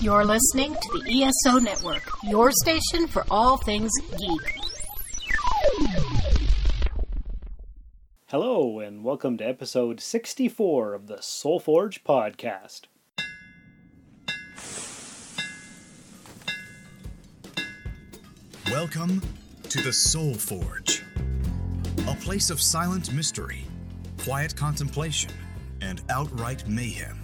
You're listening to the ESO Network, your station for all things geek. Hello, and welcome to episode 64 of the Soul Forge podcast. Welcome to the Soul Forge, a place of silent mystery, quiet contemplation, and outright mayhem.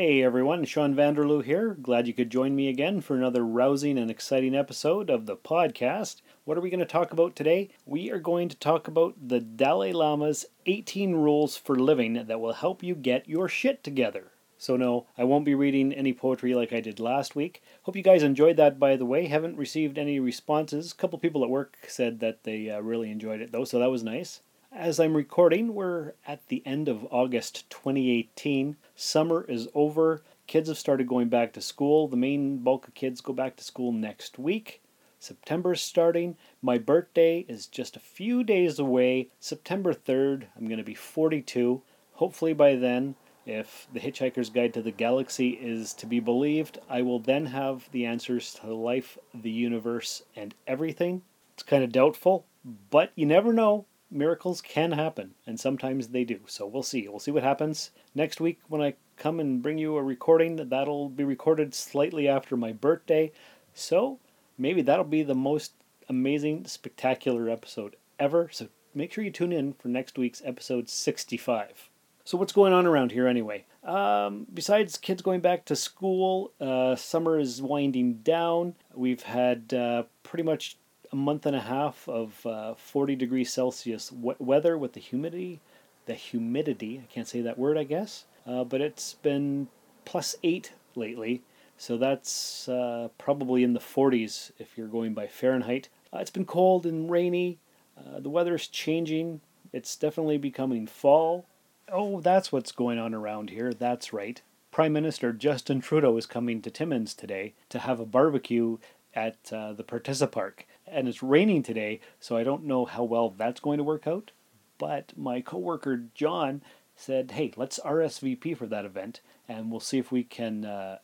Hey everyone, Sean Vanderloo here. Glad you could join me again for another rousing and exciting episode of the podcast. What are we going to talk about today? We are going to talk about the Dalai Lama's 18 rules for living that will help you get your shit together. So, no, I won't be reading any poetry like I did last week. Hope you guys enjoyed that, by the way. Haven't received any responses. A couple people at work said that they uh, really enjoyed it, though, so that was nice. As I'm recording, we're at the end of August 2018. Summer is over. Kids have started going back to school. The main bulk of kids go back to school next week. September's starting. My birthday is just a few days away. September 3rd, I'm going to be 42. Hopefully, by then, if The Hitchhiker's Guide to the Galaxy is to be believed, I will then have the answers to life, the universe, and everything. It's kind of doubtful, but you never know miracles can happen, and sometimes they do. So we'll see. We'll see what happens. Next week, when I come and bring you a recording, that'll be recorded slightly after my birthday. So maybe that'll be the most amazing, spectacular episode ever. So make sure you tune in for next week's episode 65. So, what's going on around here anyway? Um, besides kids going back to school, uh, summer is winding down. We've had uh, pretty much a month and a half of uh, 40 degrees Celsius wet weather with the humidity. The humidity, I can't say that word, I guess, uh, but it's been plus eight lately. So that's uh, probably in the 40s if you're going by Fahrenheit. Uh, it's been cold and rainy. Uh, the weather's changing. It's definitely becoming fall. Oh, that's what's going on around here. That's right. Prime Minister Justin Trudeau is coming to Timmins today to have a barbecue at uh, the Partissa Park and it's raining today, so I don't know how well that's going to work out. But my coworker John said, "Hey, let's RSVP for that event, and we'll see if we can uh,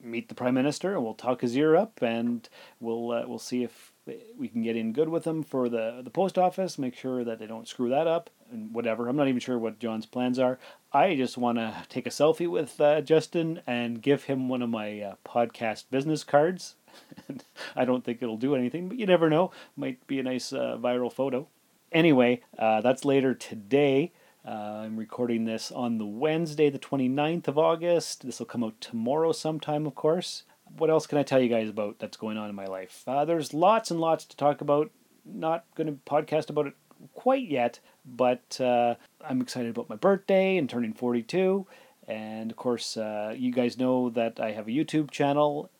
meet the prime minister, and we'll talk his ear up, and we'll uh, we'll see if we can get in good with them for the the post office. Make sure that they don't screw that up, and whatever. I'm not even sure what John's plans are. I just want to take a selfie with uh, Justin and give him one of my uh, podcast business cards." I don't think it'll do anything, but you never know. Might be a nice uh, viral photo. Anyway, uh, that's later today. Uh, I'm recording this on the Wednesday, the 29th of August. This will come out tomorrow sometime, of course. What else can I tell you guys about that's going on in my life? Uh, there's lots and lots to talk about. Not going to podcast about it quite yet, but uh, I'm excited about my birthday and turning 42. And of course, uh, you guys know that I have a YouTube channel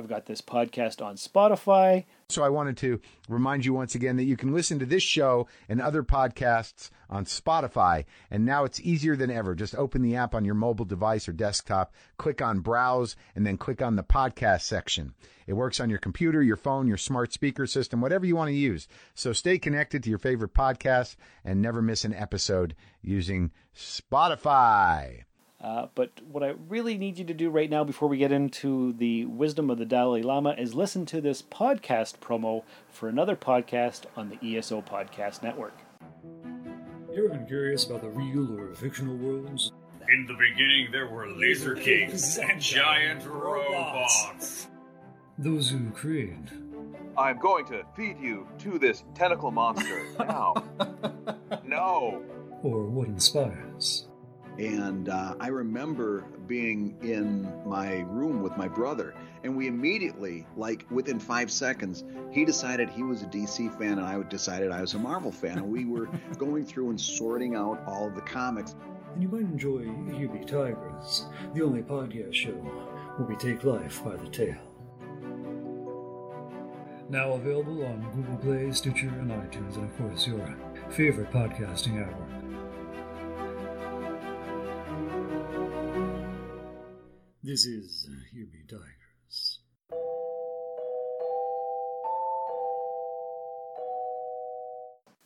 I've got this podcast on Spotify. So I wanted to remind you once again that you can listen to this show and other podcasts on Spotify. And now it's easier than ever. Just open the app on your mobile device or desktop, click on browse, and then click on the podcast section. It works on your computer, your phone, your smart speaker system, whatever you want to use. So stay connected to your favorite podcast and never miss an episode using Spotify. Uh, but what I really need you to do right now before we get into the wisdom of the Dalai Lama is listen to this podcast promo for another podcast on the ESO Podcast Network. You ever been curious about the real or fictional worlds? In the beginning, there were laser kings and giant robots. Those who created. I'm going to feed you to this tentacle monster now. no. Or what inspires. And uh, I remember being in my room with my brother, and we immediately, like within five seconds, he decided he was a DC fan, and I decided I was a Marvel fan. And we were going through and sorting out all of the comics. And you might enjoy Be Tigers, the only podcast show where we take life by the tail. Now available on Google Play, Stitcher, and iTunes, and of course your favorite podcasting network. This is Here Be Tigers.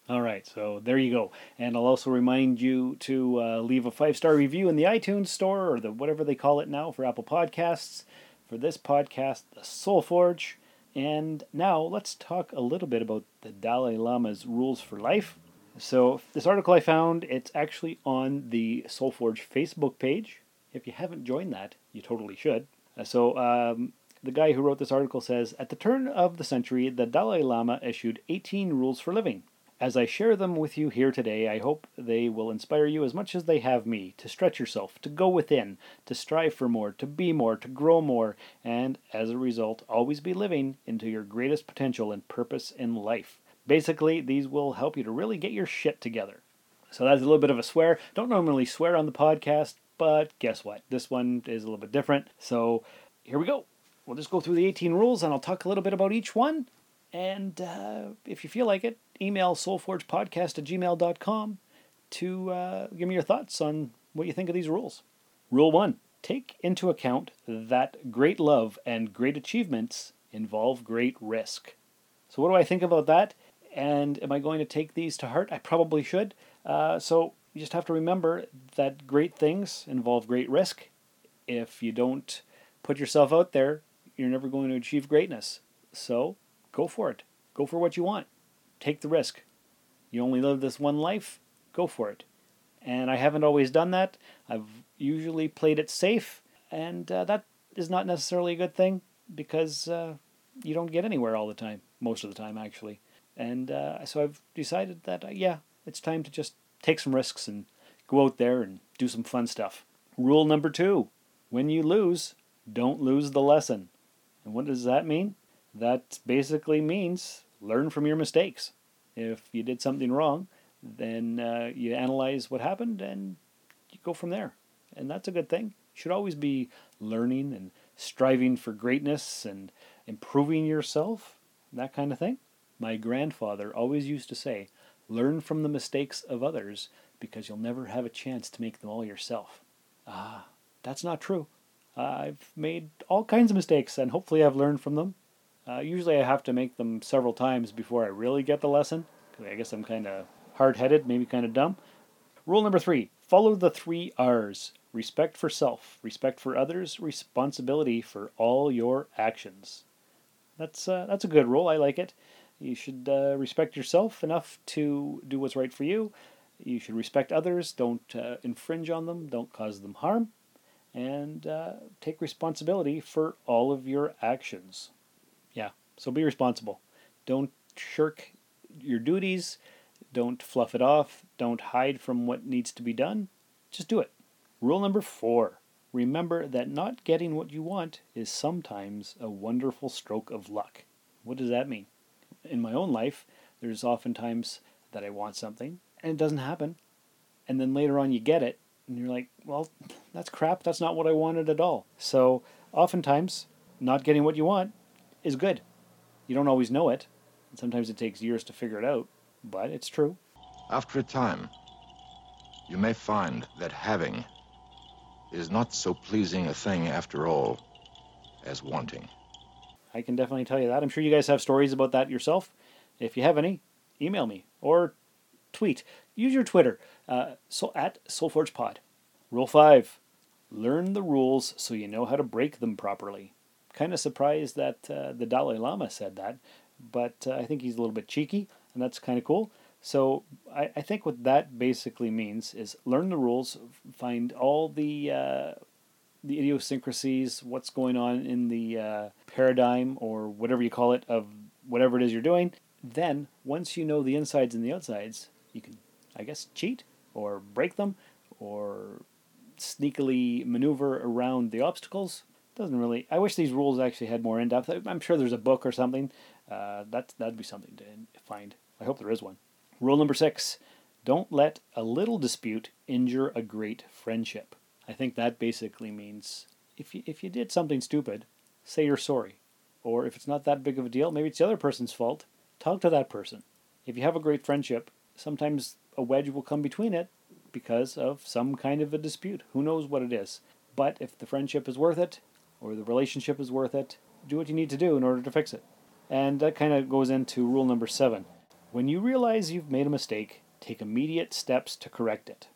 All right, so there you go. And I'll also remind you to uh, leave a five star review in the iTunes store or the whatever they call it now for Apple Podcasts for this podcast, The Soul Forge. And now let's talk a little bit about the Dalai Lama's rules for life. So this article I found, it's actually on the Soul Forge Facebook page. If you haven't joined that, you totally should. Uh, so um, the guy who wrote this article says, at the turn of the century, the Dalai Lama issued 18 rules for living. As I share them with you here today, I hope they will inspire you as much as they have me to stretch yourself, to go within, to strive for more, to be more, to grow more, and as a result, always be living into your greatest potential and purpose in life. Basically, these will help you to really get your shit together. So that's a little bit of a swear. Don't normally swear on the podcast, but guess what? This one is a little bit different. So here we go. We'll just go through the 18 rules and I'll talk a little bit about each one. And uh, if you feel like it, email soulforgepodcast at gmail.com to uh, give me your thoughts on what you think of these rules. Rule one take into account that great love and great achievements involve great risk. So, what do I think about that? And am I going to take these to heart? I probably should. Uh, so, you just have to remember that great things involve great risk. If you don't put yourself out there, you're never going to achieve greatness. So, go for it. Go for what you want. Take the risk. You only live this one life, go for it. And I haven't always done that. I've usually played it safe, and uh, that is not necessarily a good thing because uh, you don't get anywhere all the time, most of the time, actually. And uh, so I've decided that, uh, yeah, it's time to just take some risks and go out there and do some fun stuff. Rule number two when you lose, don't lose the lesson. And what does that mean? That basically means learn from your mistakes. If you did something wrong, then uh, you analyze what happened and you go from there. And that's a good thing. You should always be learning and striving for greatness and improving yourself, that kind of thing. My grandfather always used to say, learn from the mistakes of others because you'll never have a chance to make them all yourself. Ah, that's not true. I've made all kinds of mistakes and hopefully I've learned from them. Uh, usually I have to make them several times before I really get the lesson. I guess I'm kind of hard headed, maybe kind of dumb. Rule number three follow the three R's respect for self, respect for others, responsibility for all your actions. That's, uh, that's a good rule. I like it. You should uh, respect yourself enough to do what's right for you. You should respect others. Don't uh, infringe on them. Don't cause them harm. And uh, take responsibility for all of your actions. Yeah, so be responsible. Don't shirk your duties. Don't fluff it off. Don't hide from what needs to be done. Just do it. Rule number four remember that not getting what you want is sometimes a wonderful stroke of luck. What does that mean? In my own life, there's oftentimes that I want something and it doesn't happen. And then later on, you get it and you're like, well, that's crap. That's not what I wanted at all. So, oftentimes, not getting what you want is good. You don't always know it. And sometimes it takes years to figure it out, but it's true. After a time, you may find that having is not so pleasing a thing after all as wanting. I can definitely tell you that. I'm sure you guys have stories about that yourself. If you have any, email me or tweet. Use your Twitter uh, so at SoulForgePod. Rule 5 Learn the rules so you know how to break them properly. Kind of surprised that uh, the Dalai Lama said that, but uh, I think he's a little bit cheeky, and that's kind of cool. So I, I think what that basically means is learn the rules, find all the uh, the idiosyncrasies, what's going on in the uh, paradigm or whatever you call it of whatever it is you're doing. Then once you know the insides and the outsides, you can, I guess, cheat or break them or sneakily maneuver around the obstacles. Doesn't really. I wish these rules actually had more in depth. I'm sure there's a book or something. Uh, that that'd be something to find. I hope there is one. Rule number six: Don't let a little dispute injure a great friendship. I think that basically means if you if you did something stupid, say you're sorry. Or if it's not that big of a deal, maybe it's the other person's fault. Talk to that person. If you have a great friendship, sometimes a wedge will come between it because of some kind of a dispute. Who knows what it is? But if the friendship is worth it, or the relationship is worth it, do what you need to do in order to fix it. And that kind of goes into rule number seven. When you realize you've made a mistake, take immediate steps to correct it.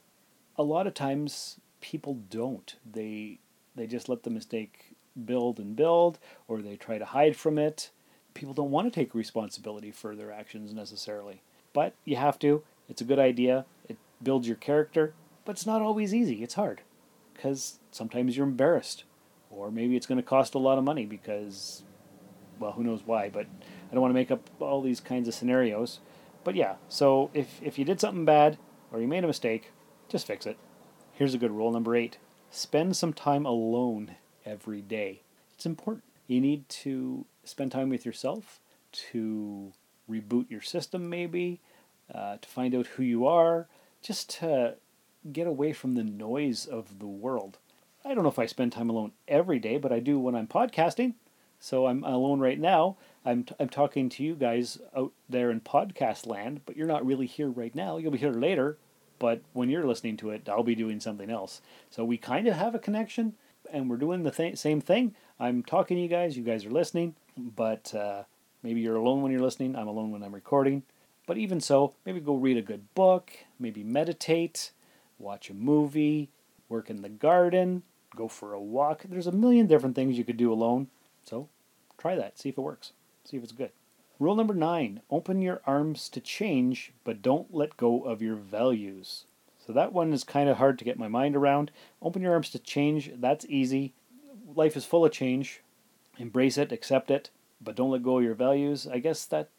A lot of times people don't. They they just let the mistake build and build, or they try to hide from it. People don't want to take responsibility for their actions necessarily. But you have to. It's a good idea. It builds your character, but it's not always easy. It's hard because sometimes you're embarrassed, or maybe it's going to cost a lot of money because, well, who knows why. But I don't want to make up all these kinds of scenarios. But yeah, so if if you did something bad or you made a mistake, just fix it. Here's a good rule number eight: spend some time alone every day. It's important. You need to spend time with yourself to reboot your system, maybe, uh, to find out who you are, just to get away from the noise of the world. I don't know if I spend time alone every day, but I do when I'm podcasting. So I'm alone right now. I'm, t- I'm talking to you guys out there in podcast land, but you're not really here right now. You'll be here later, but when you're listening to it, I'll be doing something else. So we kind of have a connection, and we're doing the th- same thing. I'm talking to you guys, you guys are listening, but uh, maybe you're alone when you're listening. I'm alone when I'm recording. But even so, maybe go read a good book, maybe meditate, watch a movie, work in the garden, go for a walk. There's a million different things you could do alone. So try that, see if it works, see if it's good. Rule number nine open your arms to change, but don't let go of your values. So that one is kind of hard to get my mind around. Open your arms to change, that's easy. Life is full of change. Embrace it, accept it, but don't let go of your values. I guess that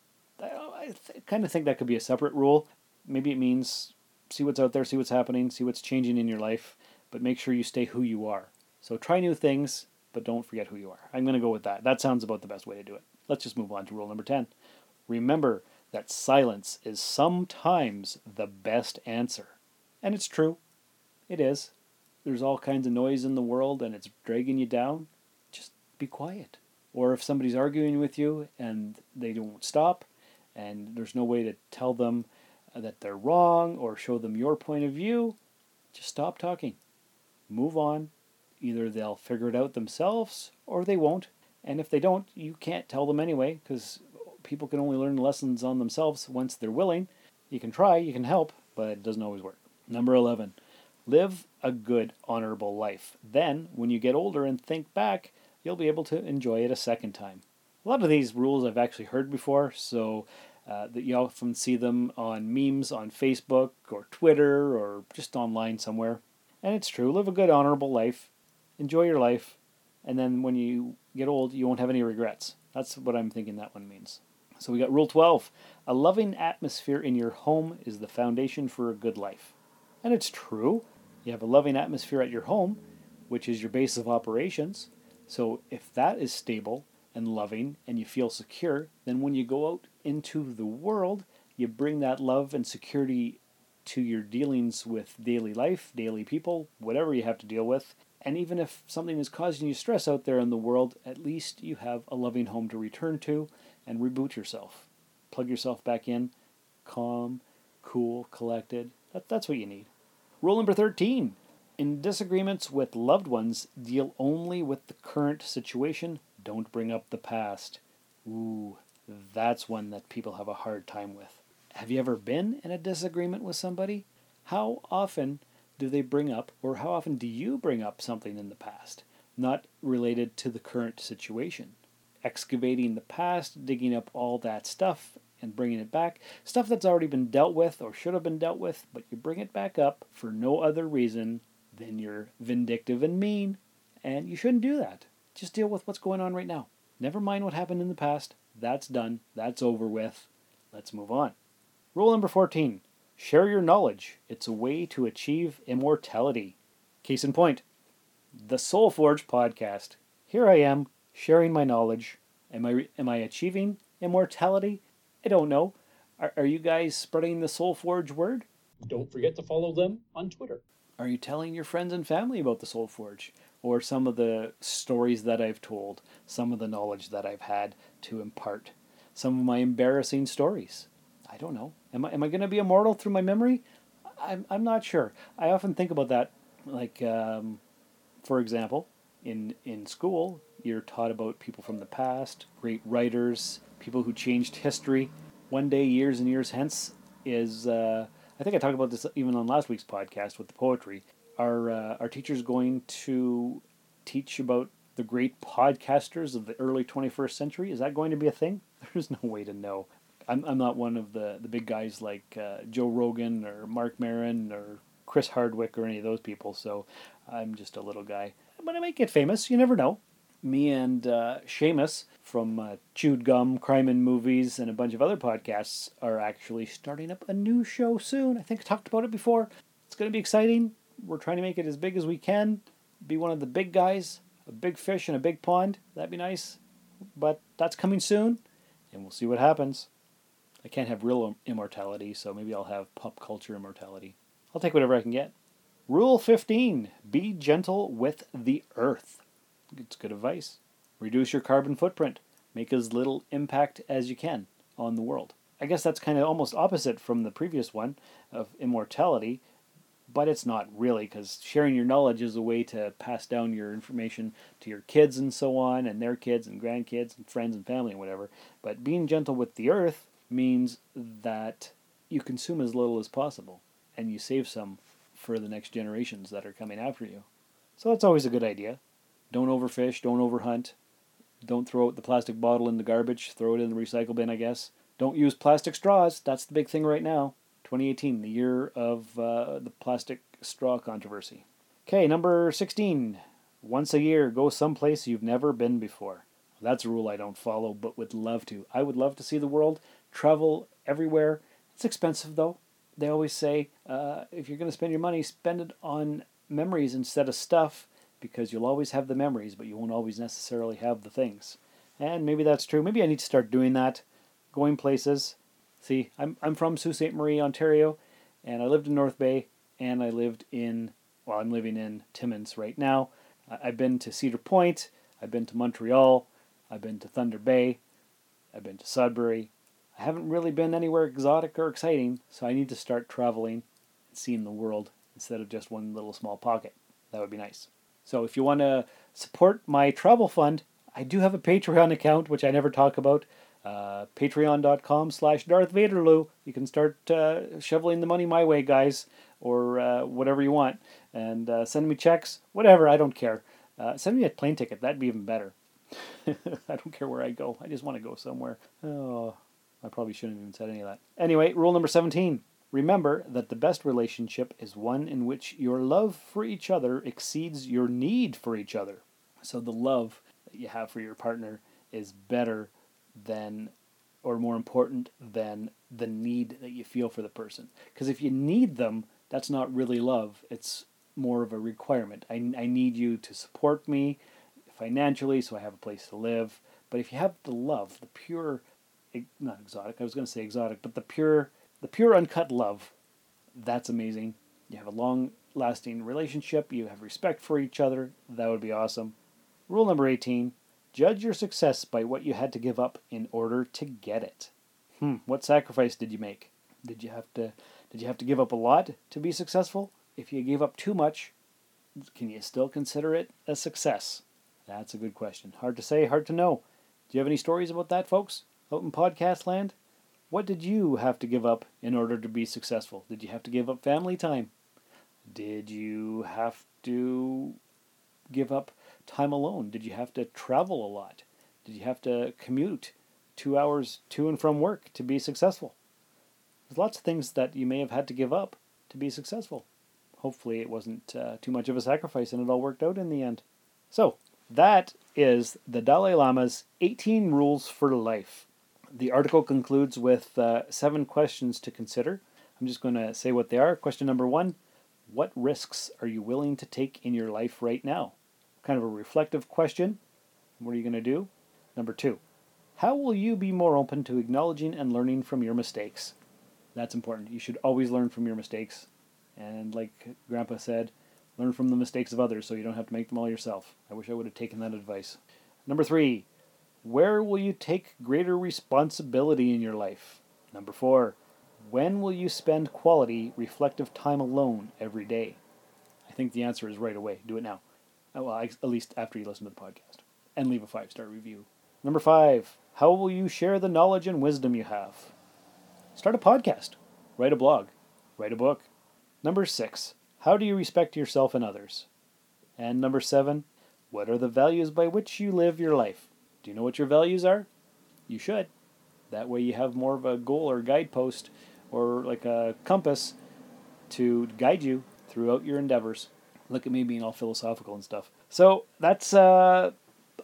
I th- kind of think that could be a separate rule. Maybe it means see what's out there, see what's happening, see what's changing in your life, but make sure you stay who you are. So try new things, but don't forget who you are. I'm going to go with that. That sounds about the best way to do it. Let's just move on to rule number 10. Remember that silence is sometimes the best answer. And it's true. It is. There's all kinds of noise in the world and it's dragging you down. Just be quiet. Or if somebody's arguing with you and they don't stop, and there's no way to tell them that they're wrong or show them your point of view, just stop talking. Move on. Either they'll figure it out themselves or they won't. And if they don't, you can't tell them anyway because people can only learn lessons on themselves once they're willing. You can try, you can help, but it doesn't always work. Number 11. Live a good, honorable life. Then, when you get older and think back, you'll be able to enjoy it a second time. A lot of these rules I've actually heard before, so uh, that you often see them on memes on Facebook or Twitter or just online somewhere. And it's true. Live a good, honorable life. Enjoy your life. And then when you get old, you won't have any regrets. That's what I'm thinking that one means. So we got Rule 12 A loving atmosphere in your home is the foundation for a good life. And it's true. You have a loving atmosphere at your home, which is your base of operations. So if that is stable and loving and you feel secure, then when you go out into the world, you bring that love and security to your dealings with daily life, daily people, whatever you have to deal with. And even if something is causing you stress out there in the world, at least you have a loving home to return to and reboot yourself. Plug yourself back in, calm, cool, collected. That, that's what you need. Rule number 13 In disagreements with loved ones, deal only with the current situation, don't bring up the past. Ooh, that's one that people have a hard time with. Have you ever been in a disagreement with somebody? How often do they bring up, or how often do you bring up something in the past, not related to the current situation? Excavating the past, digging up all that stuff, and bringing it back, stuff that's already been dealt with or should have been dealt with, but you bring it back up for no other reason than you're vindictive and mean, and you shouldn't do that. Just deal with what's going on right now. Never mind what happened in the past. That's done. That's over with. Let's move on. Rule number 14 Share your knowledge. It's a way to achieve immortality. Case in point, the Soul Forge podcast. Here I am sharing my knowledge. Am I am I achieving immortality? I don't know. Are, are you guys spreading the Soul Forge word? Don't forget to follow them on Twitter. Are you telling your friends and family about the Soul Forge? Or some of the stories that I've told, some of the knowledge that I've had to impart, some of my embarrassing stories? I don't know. Am I, am I going to be immortal through my memory? I'm, I'm not sure. I often think about that. Like, um, for example, in, in school, you're taught about people from the past, great writers, people who changed history. One day, years and years hence, is uh, I think I talked about this even on last week's podcast with the poetry. Are uh, our teachers going to teach about the great podcasters of the early 21st century? Is that going to be a thing? There's no way to know. I'm, I'm not one of the, the big guys like uh, Joe Rogan or Marc Maron or Chris Hardwick or any of those people, so I'm just a little guy. But I might get famous, you never know. Me and uh, Seamus from uh, Chewed Gum, Crime and Movies, and a bunch of other podcasts are actually starting up a new show soon. I think I talked about it before. It's going to be exciting. We're trying to make it as big as we can, be one of the big guys, a big fish in a big pond. That'd be nice. But that's coming soon, and we'll see what happens. I can't have real immortality, so maybe I'll have pop culture immortality. I'll take whatever I can get. Rule 15 Be gentle with the earth. It's good advice. Reduce your carbon footprint. Make as little impact as you can on the world. I guess that's kind of almost opposite from the previous one of immortality, but it's not really because sharing your knowledge is a way to pass down your information to your kids and so on, and their kids and grandkids and friends and family and whatever. But being gentle with the earth means that you consume as little as possible and you save some for the next generations that are coming after you. So that's always a good idea. Don't overfish, don't overhunt, don't throw out the plastic bottle in the garbage, throw it in the recycle bin, I guess. Don't use plastic straws, that's the big thing right now. 2018, the year of uh, the plastic straw controversy. Okay, number 16. Once a year, go someplace you've never been before. That's a rule I don't follow, but would love to. I would love to see the world, travel everywhere. It's expensive though. They always say uh, if you're going to spend your money, spend it on memories instead of stuff because you'll always have the memories, but you won't always necessarily have the things. And maybe that's true. Maybe I need to start doing that, going places. See, I'm, I'm from Sault Ste. Marie, Ontario, and I lived in North Bay, and I lived in, well, I'm living in Timmins right now. I've been to Cedar Point, I've been to Montreal, I've been to Thunder Bay, I've been to Sudbury. I haven't really been anywhere exotic or exciting, so I need to start traveling and seeing the world instead of just one little small pocket. That would be nice. So if you want to support my travel fund, I do have a Patreon account, which I never talk about. Uh, Patreon.com slash Darth Vaderloo. You can start uh, shoveling the money my way, guys, or uh, whatever you want. And uh, send me checks, whatever, I don't care. Uh, send me a plane ticket, that'd be even better. I don't care where I go, I just want to go somewhere. Oh, I probably shouldn't have even said any of that. Anyway, rule number 17 Remember that the best relationship is one in which your love for each other exceeds your need for each other. So the love that you have for your partner is better than or more important than the need that you feel for the person. Because if you need them, that's not really love. It's more of a requirement. I, I need you to support me financially so I have a place to live. But if you have the love, the pure, not exotic, I was going to say exotic, but the pure the pure uncut love, that's amazing. You have a long lasting relationship, you have respect for each other, that would be awesome. Rule number 18 judge your success by what you had to give up in order to get it. Hmm, what sacrifice did you make? Did you have to did you have to give up a lot to be successful? If you gave up too much, can you still consider it a success? That's a good question. Hard to say, hard to know. Do you have any stories about that, folks? Out in podcast land? What did you have to give up in order to be successful? Did you have to give up family time? Did you have to give up time alone? Did you have to travel a lot? Did you have to commute two hours to and from work to be successful? There's lots of things that you may have had to give up to be successful. Hopefully, it wasn't uh, too much of a sacrifice and it all worked out in the end. So, that is the Dalai Lama's 18 Rules for Life. The article concludes with uh, seven questions to consider. I'm just going to say what they are. Question number one What risks are you willing to take in your life right now? Kind of a reflective question. What are you going to do? Number two, how will you be more open to acknowledging and learning from your mistakes? That's important. You should always learn from your mistakes. And like Grandpa said, learn from the mistakes of others so you don't have to make them all yourself. I wish I would have taken that advice. Number three, where will you take greater responsibility in your life? Number four, when will you spend quality, reflective time alone every day? I think the answer is right away. Do it now. Uh, well, at least after you listen to the podcast. And leave a five star review. Number five, how will you share the knowledge and wisdom you have? Start a podcast, write a blog, write a book. Number six, how do you respect yourself and others? And number seven, what are the values by which you live your life? Do you know what your values are? You should. That way you have more of a goal or guidepost or like a compass to guide you throughout your endeavors. Look at me being all philosophical and stuff. So that's uh,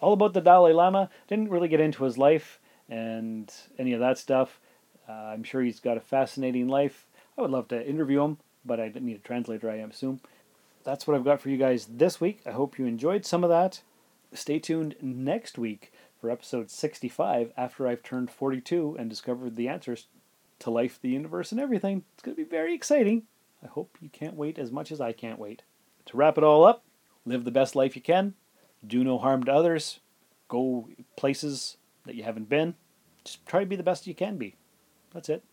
all about the Dalai Lama. Didn't really get into his life and any of that stuff. Uh, I'm sure he's got a fascinating life. I would love to interview him, but I need a translator, I assume. That's what I've got for you guys this week. I hope you enjoyed some of that. Stay tuned next week for episode 65 after I've turned 42 and discovered the answers to life, the universe, and everything. It's going to be very exciting. I hope you can't wait as much as I can't wait. To wrap it all up, live the best life you can, do no harm to others, go places that you haven't been. Just try to be the best you can be. That's it.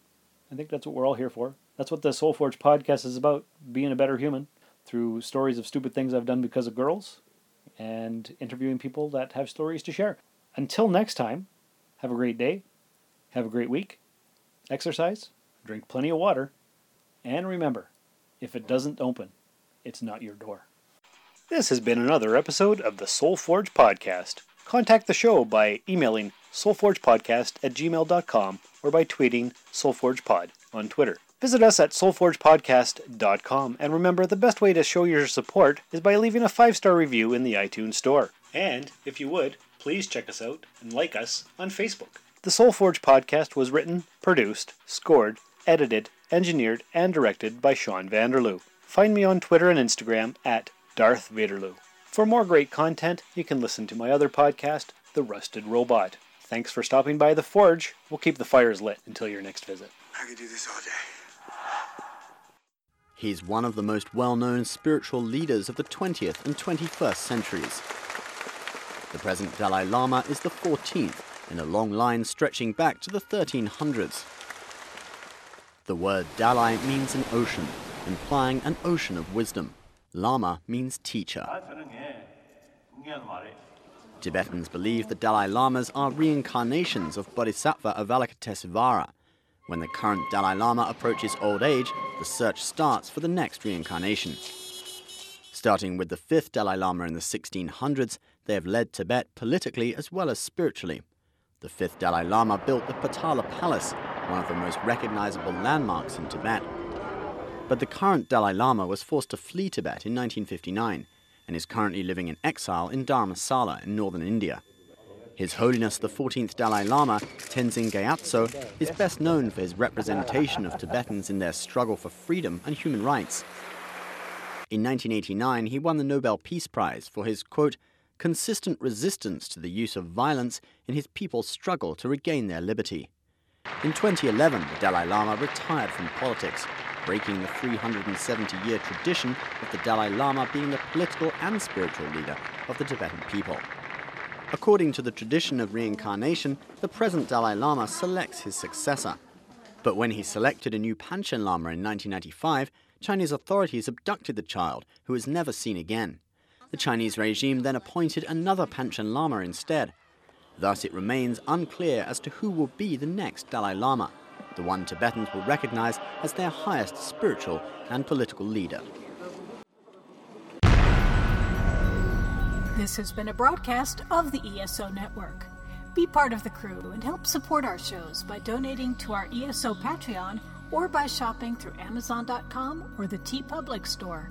I think that's what we're all here for. That's what the Soul Forge podcast is about being a better human through stories of stupid things I've done because of girls and interviewing people that have stories to share. Until next time, have a great day, have a great week, exercise, drink plenty of water, and remember if it doesn't open, it's not your door. This has been another episode of the Soul Forge Podcast. Contact the show by emailing soulforgepodcast at gmail.com or by tweeting soulforgepod on Twitter. Visit us at soulforgepodcast.com and remember the best way to show your support is by leaving a five star review in the iTunes Store. And if you would, please check us out and like us on Facebook. The Soul Forge podcast was written, produced, scored, edited, engineered, and directed by Sean Vanderloo. Find me on Twitter and Instagram at Darth Vaderloo. For more great content, you can listen to my other podcast, The Rusted Robot. Thanks for stopping by the Forge. We'll keep the fires lit until your next visit. I could do this all day. He's one of the most well known spiritual leaders of the 20th and 21st centuries. The present Dalai Lama is the 14th in a long line stretching back to the 1300s. The word Dalai means an ocean, implying an ocean of wisdom. Lama means teacher. Tibetans believe the Dalai Lamas are reincarnations of Bodhisattva Avalokitesvara. When the current Dalai Lama approaches old age, the search starts for the next reincarnation. Starting with the fifth Dalai Lama in the 1600s, they have led Tibet politically as well as spiritually. The fifth Dalai Lama built the Potala Palace, one of the most recognizable landmarks in Tibet. But the current Dalai Lama was forced to flee Tibet in 1959 and is currently living in exile in Dharamsala in northern India. His Holiness the 14th Dalai Lama, Tenzin Gyatso, is best known for his representation of Tibetans in their struggle for freedom and human rights. In 1989, he won the Nobel Peace Prize for his, quote, consistent resistance to the use of violence in his people's struggle to regain their liberty. In 2011, the Dalai Lama retired from politics, breaking the 370 year tradition of the Dalai Lama being the political and spiritual leader of the Tibetan people. According to the tradition of reincarnation, the present Dalai Lama selects his successor. But when he selected a new Panchen Lama in 1995, Chinese authorities abducted the child, who was never seen again. The Chinese regime then appointed another Panchen Lama instead. Thus, it remains unclear as to who will be the next Dalai Lama, the one Tibetans will recognize as their highest spiritual and political leader. This has been a broadcast of the ESO Network. Be part of the crew and help support our shows by donating to our ESO Patreon or by shopping through Amazon.com or the TeePublic Store